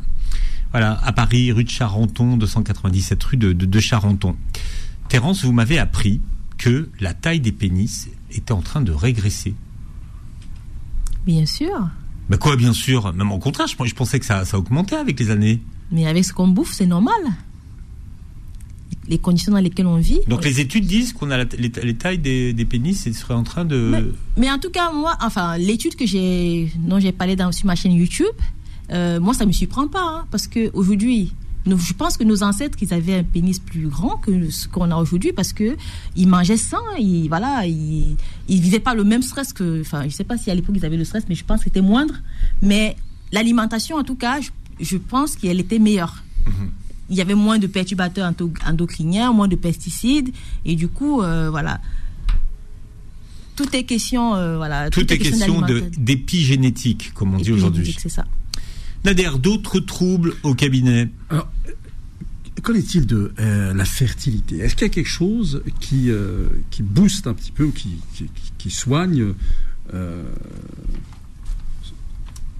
Voilà, à Paris, rue de Charenton, 297 rue de, de, de Charenton. Terence, vous m'avez appris que la taille des pénis était en train de régresser. Bien sûr. Mais quoi, bien sûr, même au contraire, je, je pensais que ça, ça augmentait avec les années. Mais avec ce qu'on bouffe, c'est normal. Les conditions dans lesquelles on vit. Donc les études disent qu'on a la- les, les tailles des, des pénis et serait en train de... Mais, mais en tout cas, moi, enfin, l'étude que j'ai, dont j'ai parlé dans, sur ma chaîne YouTube, euh, moi, ça me surprend pas, hein, parce que aujourd'hui, nous- je pense que nos ancêtres, ils avaient un pénis plus grand que ce qu'on a aujourd'hui, parce que ils mangeaient sain, ils, voilà, ils, ils vivaient pas le même stress que, enfin, je sais pas si à l'époque ils avaient le stress, mais je pense que c'était moindre. Mais l'alimentation, en tout cas, je, je pense qu'elle était meilleure. Il y avait moins de perturbateurs endo- endocriniens, moins de pesticides, et du coup, euh, voilà. Tout est question, euh, voilà. Tout est question de- d'alimenta- d'épigénétique, comme on dit aujourd'hui. C'est ça. Nader, d'autres troubles au cabinet Alors, qu'en est-il de euh, la fertilité? Est-ce qu'il y a quelque chose qui, euh, qui booste un petit peu ou qui, qui, qui soigne euh,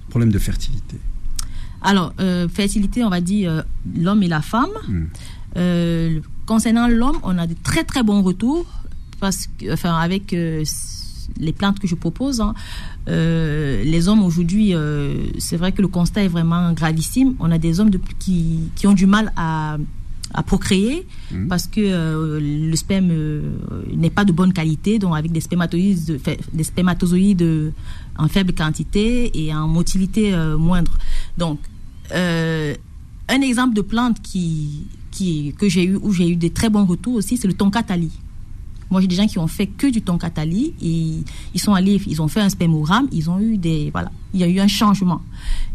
le problème de fertilité? Alors, euh, fertilité, on va dire euh, l'homme et la femme. Hmm. Euh, concernant l'homme, on a de très très bons retours parce que, enfin, avec euh, les plantes que je propose, hein, euh, les hommes aujourd'hui, euh, c'est vrai que le constat est vraiment gravissime. On a des hommes de, qui, qui ont du mal à, à procréer Mhm. parce que euh, le sperme n'est pas de bonne qualité, donc avec des spermatozoïdes, des spermatozoïdes en faible quantité et en motilité moindre. Donc, euh, un exemple de plante qui, que j'ai eu, où j'ai eu des très bons retours aussi, c'est le tonkatali. Moi, j'ai des gens qui ont fait que du tonkatali et ils sont allés, ils ont fait un spermogramme, ils ont eu des, voilà, il y a eu un changement.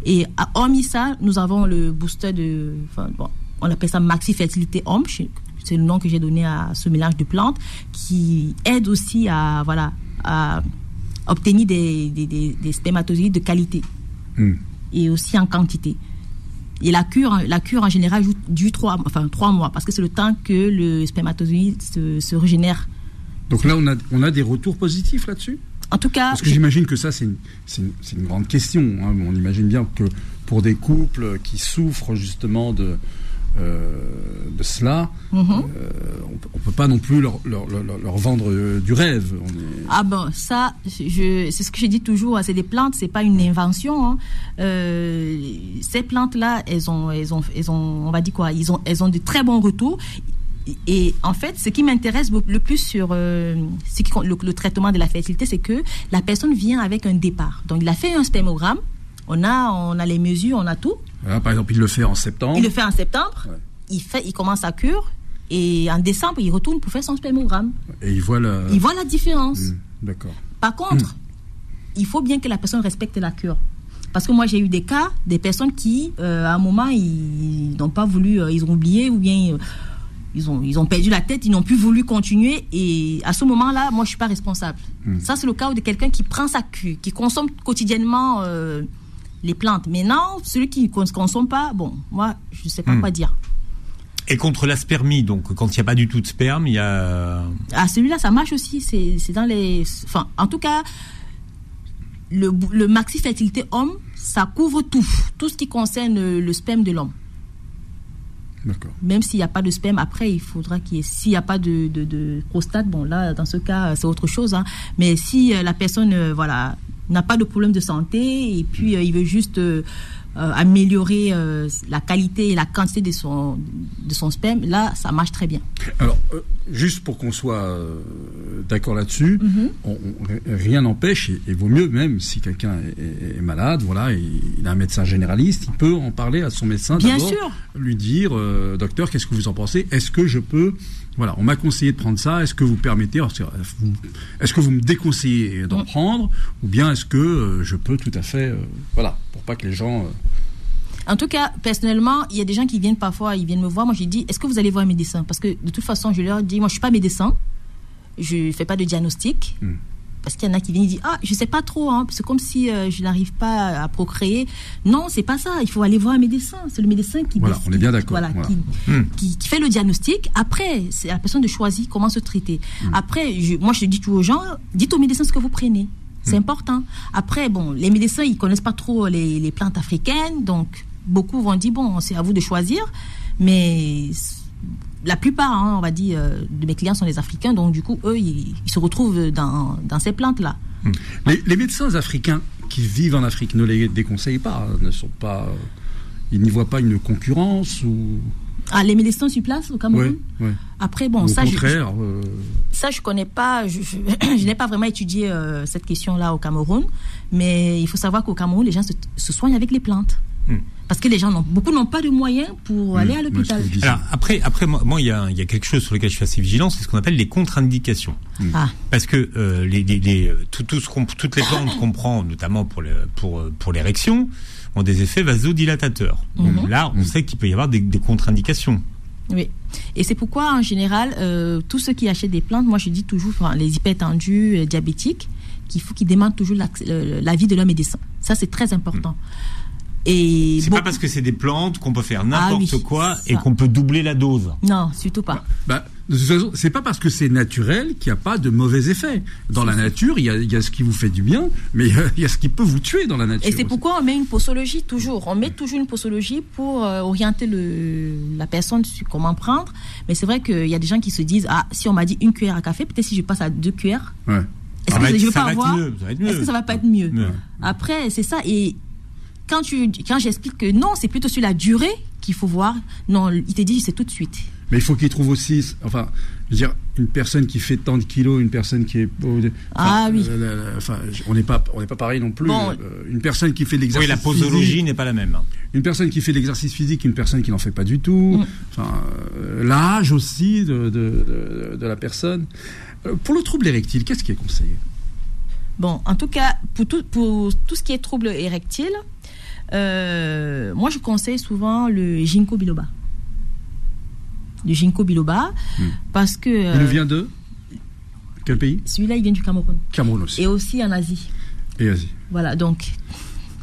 Et à- hormis ça, nous avons le booster de, enfin, bon, on appelle ça maxi fertilité homme, c'est le nom que j'ai donné à ce mélange de plantes qui aide aussi à, voilà, à obtenir des spermatozoïdes de qualité Hmm. Et aussi en quantité. Et la cure, la cure en général dure trois, enfin, trois mois parce que c'est le temps que le spermatozoïde se, se régénère. Donc là, on a, on a des retours positifs là-dessus? En tout cas, Parce que j'imagine que ça, c'est une, une, grande question. hein. On imagine bien que pour des couples qui souffrent justement de, de cela, Mhm. euh, on ne peut pas non plus leur, leur, leur- leur vendre euh, du rêve. On est- Ah ben ça, c'est ce que je dis toujours. hein, C'est des plantes, c'est pas une invention. hein. Euh, ces plantes-là, elles ont, elles ont, elles ont, on va dire quoi Ils ont, elles ont de très bons retours. Et en fait, ce qui m'intéresse le plus sur euh, ce qui- le, le traitement de la fertilité, c'est que la personne vient avec un départ. Donc, il a fait un spermogramme. On a, on a les mesures, on a tout. Voilà, par exemple, il le fait en septembre. Il le fait en septembre. Ouais. Il fait, il commence sa cure. Et en décembre, il retourne pour faire son spermogramme. Et il voit la. Il voit la différence. Hmm, D'accord. Par contre, il faut bien que la personne respecte la cure. Parce que moi, j'ai eu des cas, des personnes qui, euh, à un moment, ils n'ont pas voulu, euh, ils ont oublié ou bien euh, ils, ont, ils ont perdu la tête, ils n'ont plus voulu continuer. Et à ce moment-là, moi, je suis pas responsable. Ça, c'est le cas de quelqu'un qui prend sa cure, qui consomme quotidiennement les plantes. Maintenant, celui qui ne cons- consomme pas, bon, moi, je ne sais pas Hmm. quoi dire. Et contre la spermie, donc quand il n'y a pas du tout de sperme, il y a. Ah, celui-là, ça marche aussi. C'est dans les. Enfin, en tout cas, le, le maxi fertilité homme, ça couvre tout. Tout ce qui concerne le, le sperme de l'homme. D'accord. Même s'il n'y a pas de sperme, après, il faudra qu'il y ait. S'il n'y a pas de, de, de prostate, bon, là, dans ce cas, c'est autre chose. hein. Mais si euh, la personne, euh, voilà, n'a pas de problème de santé et puis euh, il veut juste. euh, euh, améliorer la qualité et la quantité de son, de son sperme, là, ça marche très bien. Alors, juste pour qu'on soit d'accord là-dessus, Mhm. on- on- rien n'empêche, et, et vaut mieux même si quelqu'un est, malade, voilà, et il a un médecin généraliste, il peut en parler à son médecin d'abord, lui dire, euh, docteur, qu'est-ce que vous en pensez? Est-ce que je peux, voilà, on m'a conseillé de prendre ça, est-ce que vous permettez, est-ce que vous me déconseillez d'en Mm. prendre, ou bien est-ce que euh, je peux tout à fait, euh, voilà, pour pas que les gens... euh, En tout cas, personnellement, il y a des gens qui viennent parfois, ils viennent me voir. Moi, j'ai dit, est-ce que vous allez voir un médecin? Parce que de toute façon, je leur dis, moi, je suis pas médecin. Je fais pas de diagnostic. Hmm. Parce qu'il y en a qui viennent et disent, ah, je sais pas trop. Hein, c'est comme si euh, je n'arrive pas à procréer. Non, c'est pas ça. Il faut aller voir un médecin. C'est le médecin qui Voilà, décide- on est bien d'accord, Voilà, voilà. qui, Hmm. qui, qui fait le diagnostic. Après, c'est à la personne de choisir comment se traiter. Hmm. Après, je- moi, je dis toujours aux gens, dites au médecin ce que vous prenez. C'est Hmm. important. Après, bon, les médecins, ils connaissent pas trop les, les plantes africaines, donc beaucoup vont dire bon, c'est à vous de choisir. Mais la plupart, hein, on va dire, euh, de mes clients sont des Africains, donc du coup, eux, ils, ils se retrouvent dans, dans ces plantes-là. Les, les médecins africains qui vivent en Afrique ne les déconseillent pas, hein, ne sont pas... euh, ils n'y voient pas une concurrence ou... Ah, les médecins sur place au Cameroun Ouais, ouais. Après, bon, Au ça, je, contraire, euh, Ça, je connais pas. Je, je, je n'ai pas vraiment étudié euh, cette question-là au Cameroun, mais il faut savoir qu'au Cameroun, les gens se, se soignent avec les plantes, Hmm. parce que les gens beaucoup n'ont pas de moyens pour aller à l'hôpital. Alors après, après moi, moi, il y a, il y a quelque chose sur lequel je suis assez vigilant, c'est ce qu'on appelle les contre-indications. Ah, Parce que euh, les, les, les- tout, tout ce qu'on- toutes les plantes qu'on prend, notamment pour le, pour euh, pour l'érection, ont des effets vasodilatateurs. Donc là, on sait qu'il peut y avoir des, des contre-indications. oui. Et c'est pourquoi, en général, euh, tous ceux qui achètent des plantes, moi je dis toujours, enfin, les hypertendus, les diabétiques, qu'il faut qu'ils demandent toujours l'avis de leur médecin. Ça, c'est très important. Et C'est bon- pas parce que c'est des plantes qu'on peut faire n'importe Ah oui, quoi et qu'on peut doubler la dose. Non, surtout pas. Bah, de toute façon, c'est pas parce que c'est naturel qu'il n'y a pas de mauvais effets. Dans la nature, il y a, il y a ce qui vous fait du bien, mais il y a- il y a ce qui peut vous tuer dans la nature. Et c'est pourquoi on met une posologie toujours. On met toujours une posologie pour euh, orienter le, la personne sur comment prendre. Mais c'est vrai qu'il y a des gens qui se disent ah si on m'a dit une cuillère à café, peut-être si je passe à deux cuillères, Ouais. est-ce Ça que va être- je pas avoir Est-ce que ça va pas être mieux Mieux. Après c'est ça et quand tu quand j'explique que non c'est plutôt sur la durée qu'il faut voir. Non il te dit c'est tout de suite. Mais il faut qu'il trouve aussi, enfin, je veux dire, une personne qui fait tant de kilos, une personne qui est. enfin, Ah oui. euh, Enfin, on n'est pas, on n'est pas pareil non plus. Bon. Euh, une personne qui fait Oui, l'exercice. la posologie physique, n'est pas la même. Une personne qui fait l'exercice physique, une personne qui n'en fait pas du tout. Mm. Enfin, euh, l'âge aussi de, de, de, de la personne. Euh, Pour le trouble érectile, qu'est-ce qui est conseillé? Bon, en tout cas, pour tout, pour tout ce qui est trouble érectile, euh, moi je conseille souvent le ginkgo biloba. Le ginkgo biloba, Hmm. parce que Il euh, nous vient de quel pays? celui-là il vient du Cameroun Cameroun aussi. et aussi en Asie. Et Asie. Voilà, donc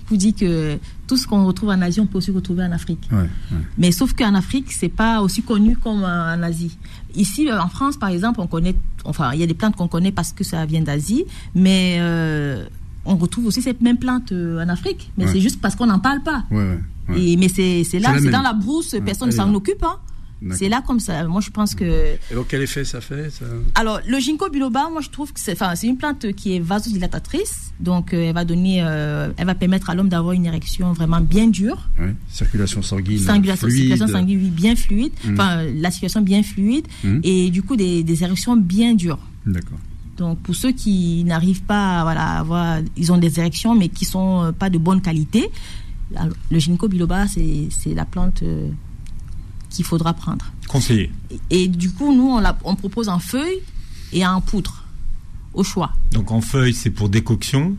vous dit que tout ce qu'on retrouve en Asie, on peut aussi retrouver en Afrique. Ouais, ouais. Mais sauf qu'en Afrique, c'est pas aussi connu comme en Asie. Ici, euh, en France, par exemple, on connaît, enfin, il y a des plantes qu'on connaît parce que ça vient d'Asie, mais euh, on retrouve aussi ces mêmes plantes euh, en Afrique. Mais Ouais. c'est juste parce qu'on n'en parle pas. Ouais, ouais, ouais. Et, mais c'est c'est là, C'est même. dans la brousse, personne ne s'en là. occupe. Hein. C'est là comme ça. Moi, je pense que. Et donc, quel effet ça fait ça... Alors, le ginkgo biloba, moi, je trouve que c'est, enfin, c'est une plante qui est vasodilatatrice. Donc, euh, elle va donner, euh, elle va permettre à l'homme d'avoir une érection vraiment bien dure. Ouais. Circulation sanguine. Circulation, fluide. circulation sanguine oui, bien fluide. Mhm. Enfin, la circulation bien fluide. Mhm. Et du coup, des, des érections bien dures. D'accord. Donc, pour ceux qui n'arrivent pas à, voilà, à avoir, ils ont des érections, mais qui sont euh, pas de bonne qualité, alors, le ginkgo biloba, c'est, la plante euh, qu'il faudra prendre. Conseillé. Et, et du coup, nous, on, la, on propose en feuille et en poudre, au choix. Donc en feuille, c'est pour décoction.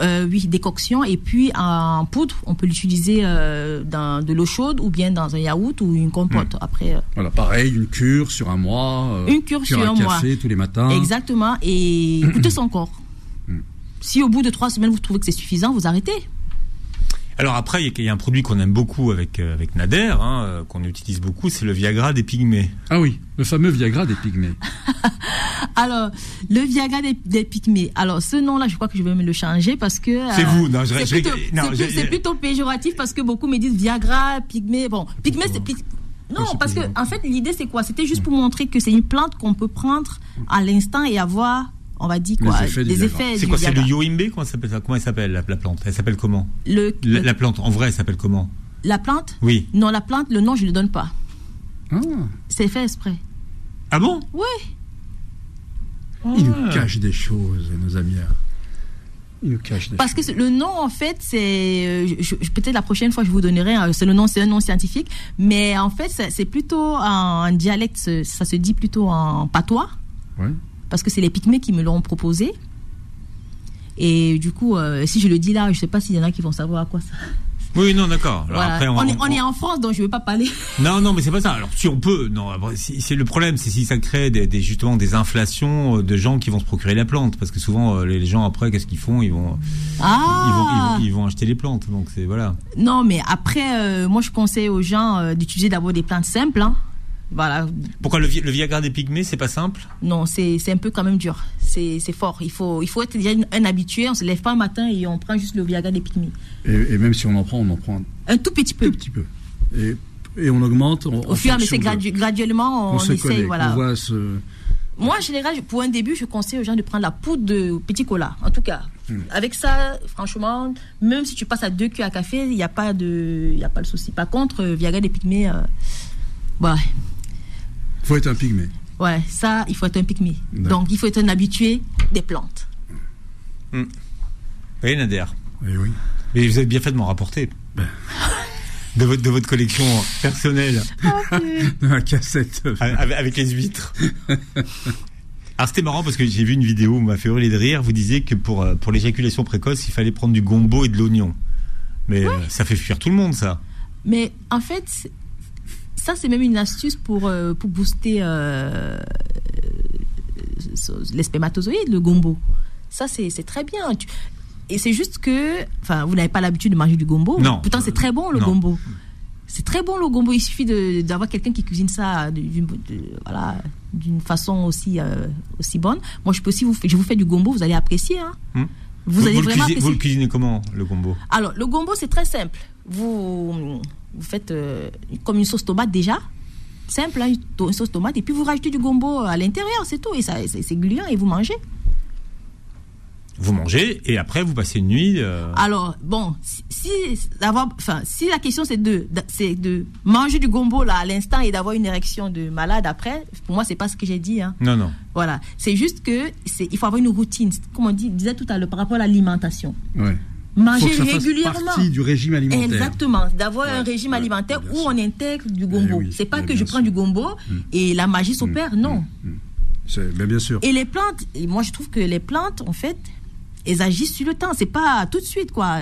Euh, oui, décoction. Et puis en poudre, on peut l'utiliser euh, dans de l'eau chaude ou bien dans un yaourt ou une compote. Après, euh, Voilà, pareil, une cure sur un mois. euh, Une cure sur un mois. tous les matins. exactement. Et écoutez son corps. Mm. Si au bout de trois semaines, vous trouvez que c'est suffisant, vous arrêtez. Alors après, il y a- il y, a un produit qu'on aime beaucoup avec, euh, avec Nader, hein, euh, qu'on utilise beaucoup, c'est le Viagra des pygmées. Ah oui, le fameux Viagra des pygmées. Alors, le Viagra des, des pygmées. Alors, ce nom-là, je crois que je vais me le changer parce que. C'est euh, vous, non, je- c'est plutôt, non, c'est je- plus- c'est plutôt péjoratif parce que beaucoup me disent Viagra, pygmée. Bon, pygmée, c'est. py- Non, c'est parce que, en fait, l'idée, c'est quoi? C'était juste pour montrer que c'est une plante qu'on peut prendre à l'instant et avoir, on va dire quoi, Les effets des effets C'est quoi C'est le yoimbe Comment, ça s'appelle ça Comment elle s'appelle la, la plante Elle s'appelle comment Le, la, le- la plante, en vrai, elle s'appelle comment la plante Oui. Non, la plante, le nom, je ne le donne pas. Ah, C'est fait exprès. Ah bon Oui. ils nous Ah. cachent des choses, nos amis. Ils nous cachent des Parce que choses. le nom, en fait, c'est. euh, Peut-être la prochaine fois, je vous donnerai. euh, C'est le nom, c'est un nom scientifique. Mais en fait, c'est plutôt en, dialecte, ça se dit plutôt en patois. Ouais. Parce que c'est les Pygmées qui me l'ont proposé. Et du coup, euh, si je le dis là, je ne sais pas s'il y en a qui vont savoir à quoi ça. Oui, non, d'accord. Voilà. on, est, on est en France, donc je ne veux pas parler. Non, non, mais c'est pas ça. Alors si on peut, non. C'est le problème, c'est si ça crée des, des- justement des inflations euh, de gens qui vont se procurer la plante, parce que souvent euh, les, gens après, qu'est-ce qu'ils font? Ils vont, ils vont, Ah ils vont, ils vont acheter les plantes. Donc c'est voilà. Non, mais après, euh, moi, je conseille aux gens euh, d'utiliser d'abord des plantes simples. hein. Voilà, Pourquoi le, vi- le Viagra des pygmées, c'est pas simple? Non, c'est c'est un peu quand même dur. C'est c'est fort. Il faut, il faut être déjà un habitué. On se lève pas un matin et on prend juste le Viagra des pygmées. Et, et même si on en prend, on en prend un tout petit peu. tout petit peu. Et, et on augmente. en- Au fur et à mesure, gradu- graduellement, on, on se essaye. connaît, Voilà. on voit ce. Moi, en général, pour un début, je conseille aux gens de prendre la poudre de petit cola. En tout cas, Hmm. avec ça, franchement, même si tu passes à deux cuillères à café, il n'y a pas de, il y a pas de souci. Par contre, euh, Viagra des pygmées, euh, ouais, faut être un pygmée. ouais, ça, il faut être un pygmée. Donc, il faut être un habitué des plantes. Vous voyez Nader Eh oui. Mais vous avez bien fait de m'en rapporter. Ben. De votre, de votre collection personnelle, Dans la cassette. avec, avec les huîtres. Alors c'était marrant parce que j'ai vu une vidéo où m'a fait hurler de rire. Vous disiez que pour, euh, pour l'éjaculation précoce, il fallait prendre du gombo et de l'oignon. Mais euh, ça fait fuir tout le monde, ça. Mais en fait, ça, c'est même une astuce pour, euh, pour booster euh, euh, les spermatozoïdes, le gombo. Ça, c'est très bien. Tu- Et c'est juste que, enfin, vous n'avez pas l'habitude de manger du gombo. Non. Pourtant, c'est très bon le Non. gombo. C'est très bon le gombo. Il suffit d'avoir quelqu'un qui cuisine ça de- d'une voilà, façon aussi, euh, aussi bonne. Moi, je peux aussi vous, je vous fais du gombo, vous allez apprécier. Hein. Hmm. Vous, allez le vraiment cuisinez, vous le cuisinez comment, le gombo? Alors, le gombo, c'est très simple. Vous, vous faites euh, comme une sauce tomate déjà. Simple, hein, une sauce tomate. Et puis, vous rajoutez du gombo à l'intérieur, c'est tout. Et ça, c'est c'est gluant et vous mangez. Vous mangez et après vous passez une nuit. euh, Alors, bon, si, si, d'avoir- enfin, si la question c'est de, de- c'est de manger du gombo là à l'instant et d'avoir une érection de malade après, pour moi, c'est pas ce que j'ai dit. Hein. Non, non. Voilà. C'est juste que c'est, il faut avoir une routine. Comme on dit, disait tout à l'heure par rapport à l'alimentation. Ouais. Manger Faut que ça fasse régulièrement. partie du régime alimentaire. Exactement, d'avoir un régime ouais, alimentaire bien où on intègre du gombo. oui, c'est pas mais que je bien prends sûr. du gombo et la magie s'opère, non. C'est- ben, bien sûr. Et les plantes, et moi je trouve que les plantes, en fait, elles agissent sur le temps. C'est pas tout de suite, quoi.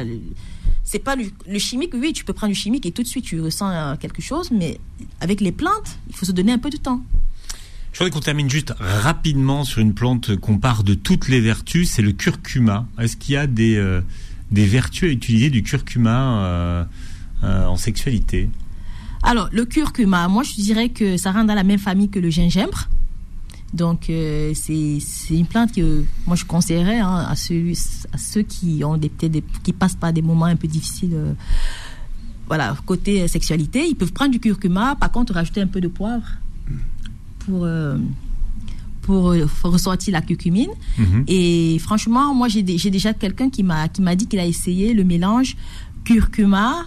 C'est pas le, le chimique, oui, tu peux prendre du chimique et tout de suite tu ressens euh, quelque chose, mais avec les plantes, il faut se donner un peu de temps. Je voudrais qu'on termine juste rapidement sur une plante qu'on part de toutes les vertus, c'est le curcuma. Est-ce qu'il y a des, euh, des vertus à utiliser du curcuma euh, euh, en sexualité Alors, le curcuma, moi je dirais que ça rentre dans la même famille que le gingembre. Donc, euh, c'est une plante que moi je conseillerais hein, à, ceux, à ceux qui ont des, des- qui passent par des moments un peu difficiles. euh, voilà, côté sexualité, ils peuvent prendre du curcuma, par contre rajouter un peu de poivre pour, pour euh, ressortir la curcumine. Mhm. Et franchement, moi, j'ai dé- j'ai déjà quelqu'un qui m'a dit qu'il a essayé le mélange curcuma,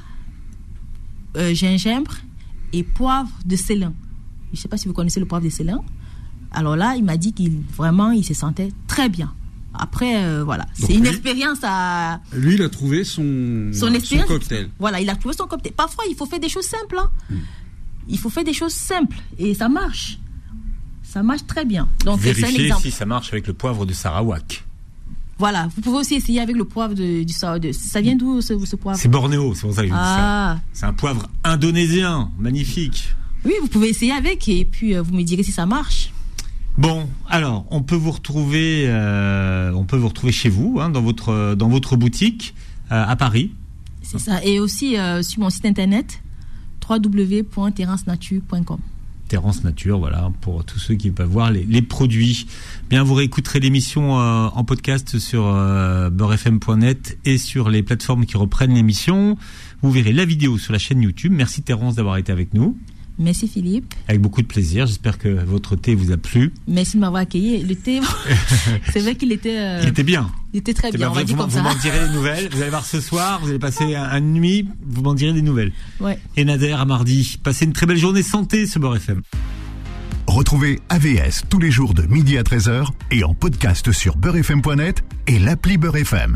euh, gingembre et poivre de Ceylan. Je ne sais pas si vous connaissez le poivre de Ceylan. Alors là, il m'a dit qu'il vraiment, il se sentait très bien. Après, euh, voilà, c'est une expérience à Lui, il a trouvé son, son cocktail. Voilà, il a trouvé son cocktail. Parfois, il faut faire des choses simples. hein. Il faut faire des choses simples et ça marche. Ça marche très bien. Donc, Vérifiez exemple. si ça marche avec le poivre de Sarawak. Voilà, vous pouvez aussi essayer avec le poivre de, du de- Ça vient d'où ce, ce poivre? C'est Bornéo, c'est pour ça que je vous dis ça. Ah, C'est un poivre indonésien, magnifique. oui, vous pouvez essayer avec et puis euh, vous me direz si ça marche. Bon, alors on peut vous retrouver, euh, on peut vous retrouver chez vous, hein, dans votre dans votre boutique euh, à Paris. C'est ça. Et aussi euh, sur mon site internet www.terrassenature.com. Terrence Nature, voilà, pour tous ceux qui peuvent voir les, produits. Bien, vous réécouterez l'émission euh, en podcast sur euh, beurrefm.net et sur les plateformes qui reprennent l'émission. Vous verrez la vidéo sur la chaîne YouTube. Merci Terrence d'avoir été avec nous, Merci Philippe. avec beaucoup de plaisir. J'espère que votre thé vous a plu. Merci de m'avoir accueilli. Le thé, c'est vrai qu'il était, euh, Il était bien. il était très Eh bien. ben, on va vous m'en direz des nouvelles. Vous allez voir ce soir, vous allez passer un- une nuit, vous m'en direz des nouvelles. Ouais. Et Nader à mardi. Passez une très belle journée santé sur Beurre FM. Retrouvez AVS tous les jours de midi à 13h et en podcast sur beurrefm.net et l'appli Beurre FM.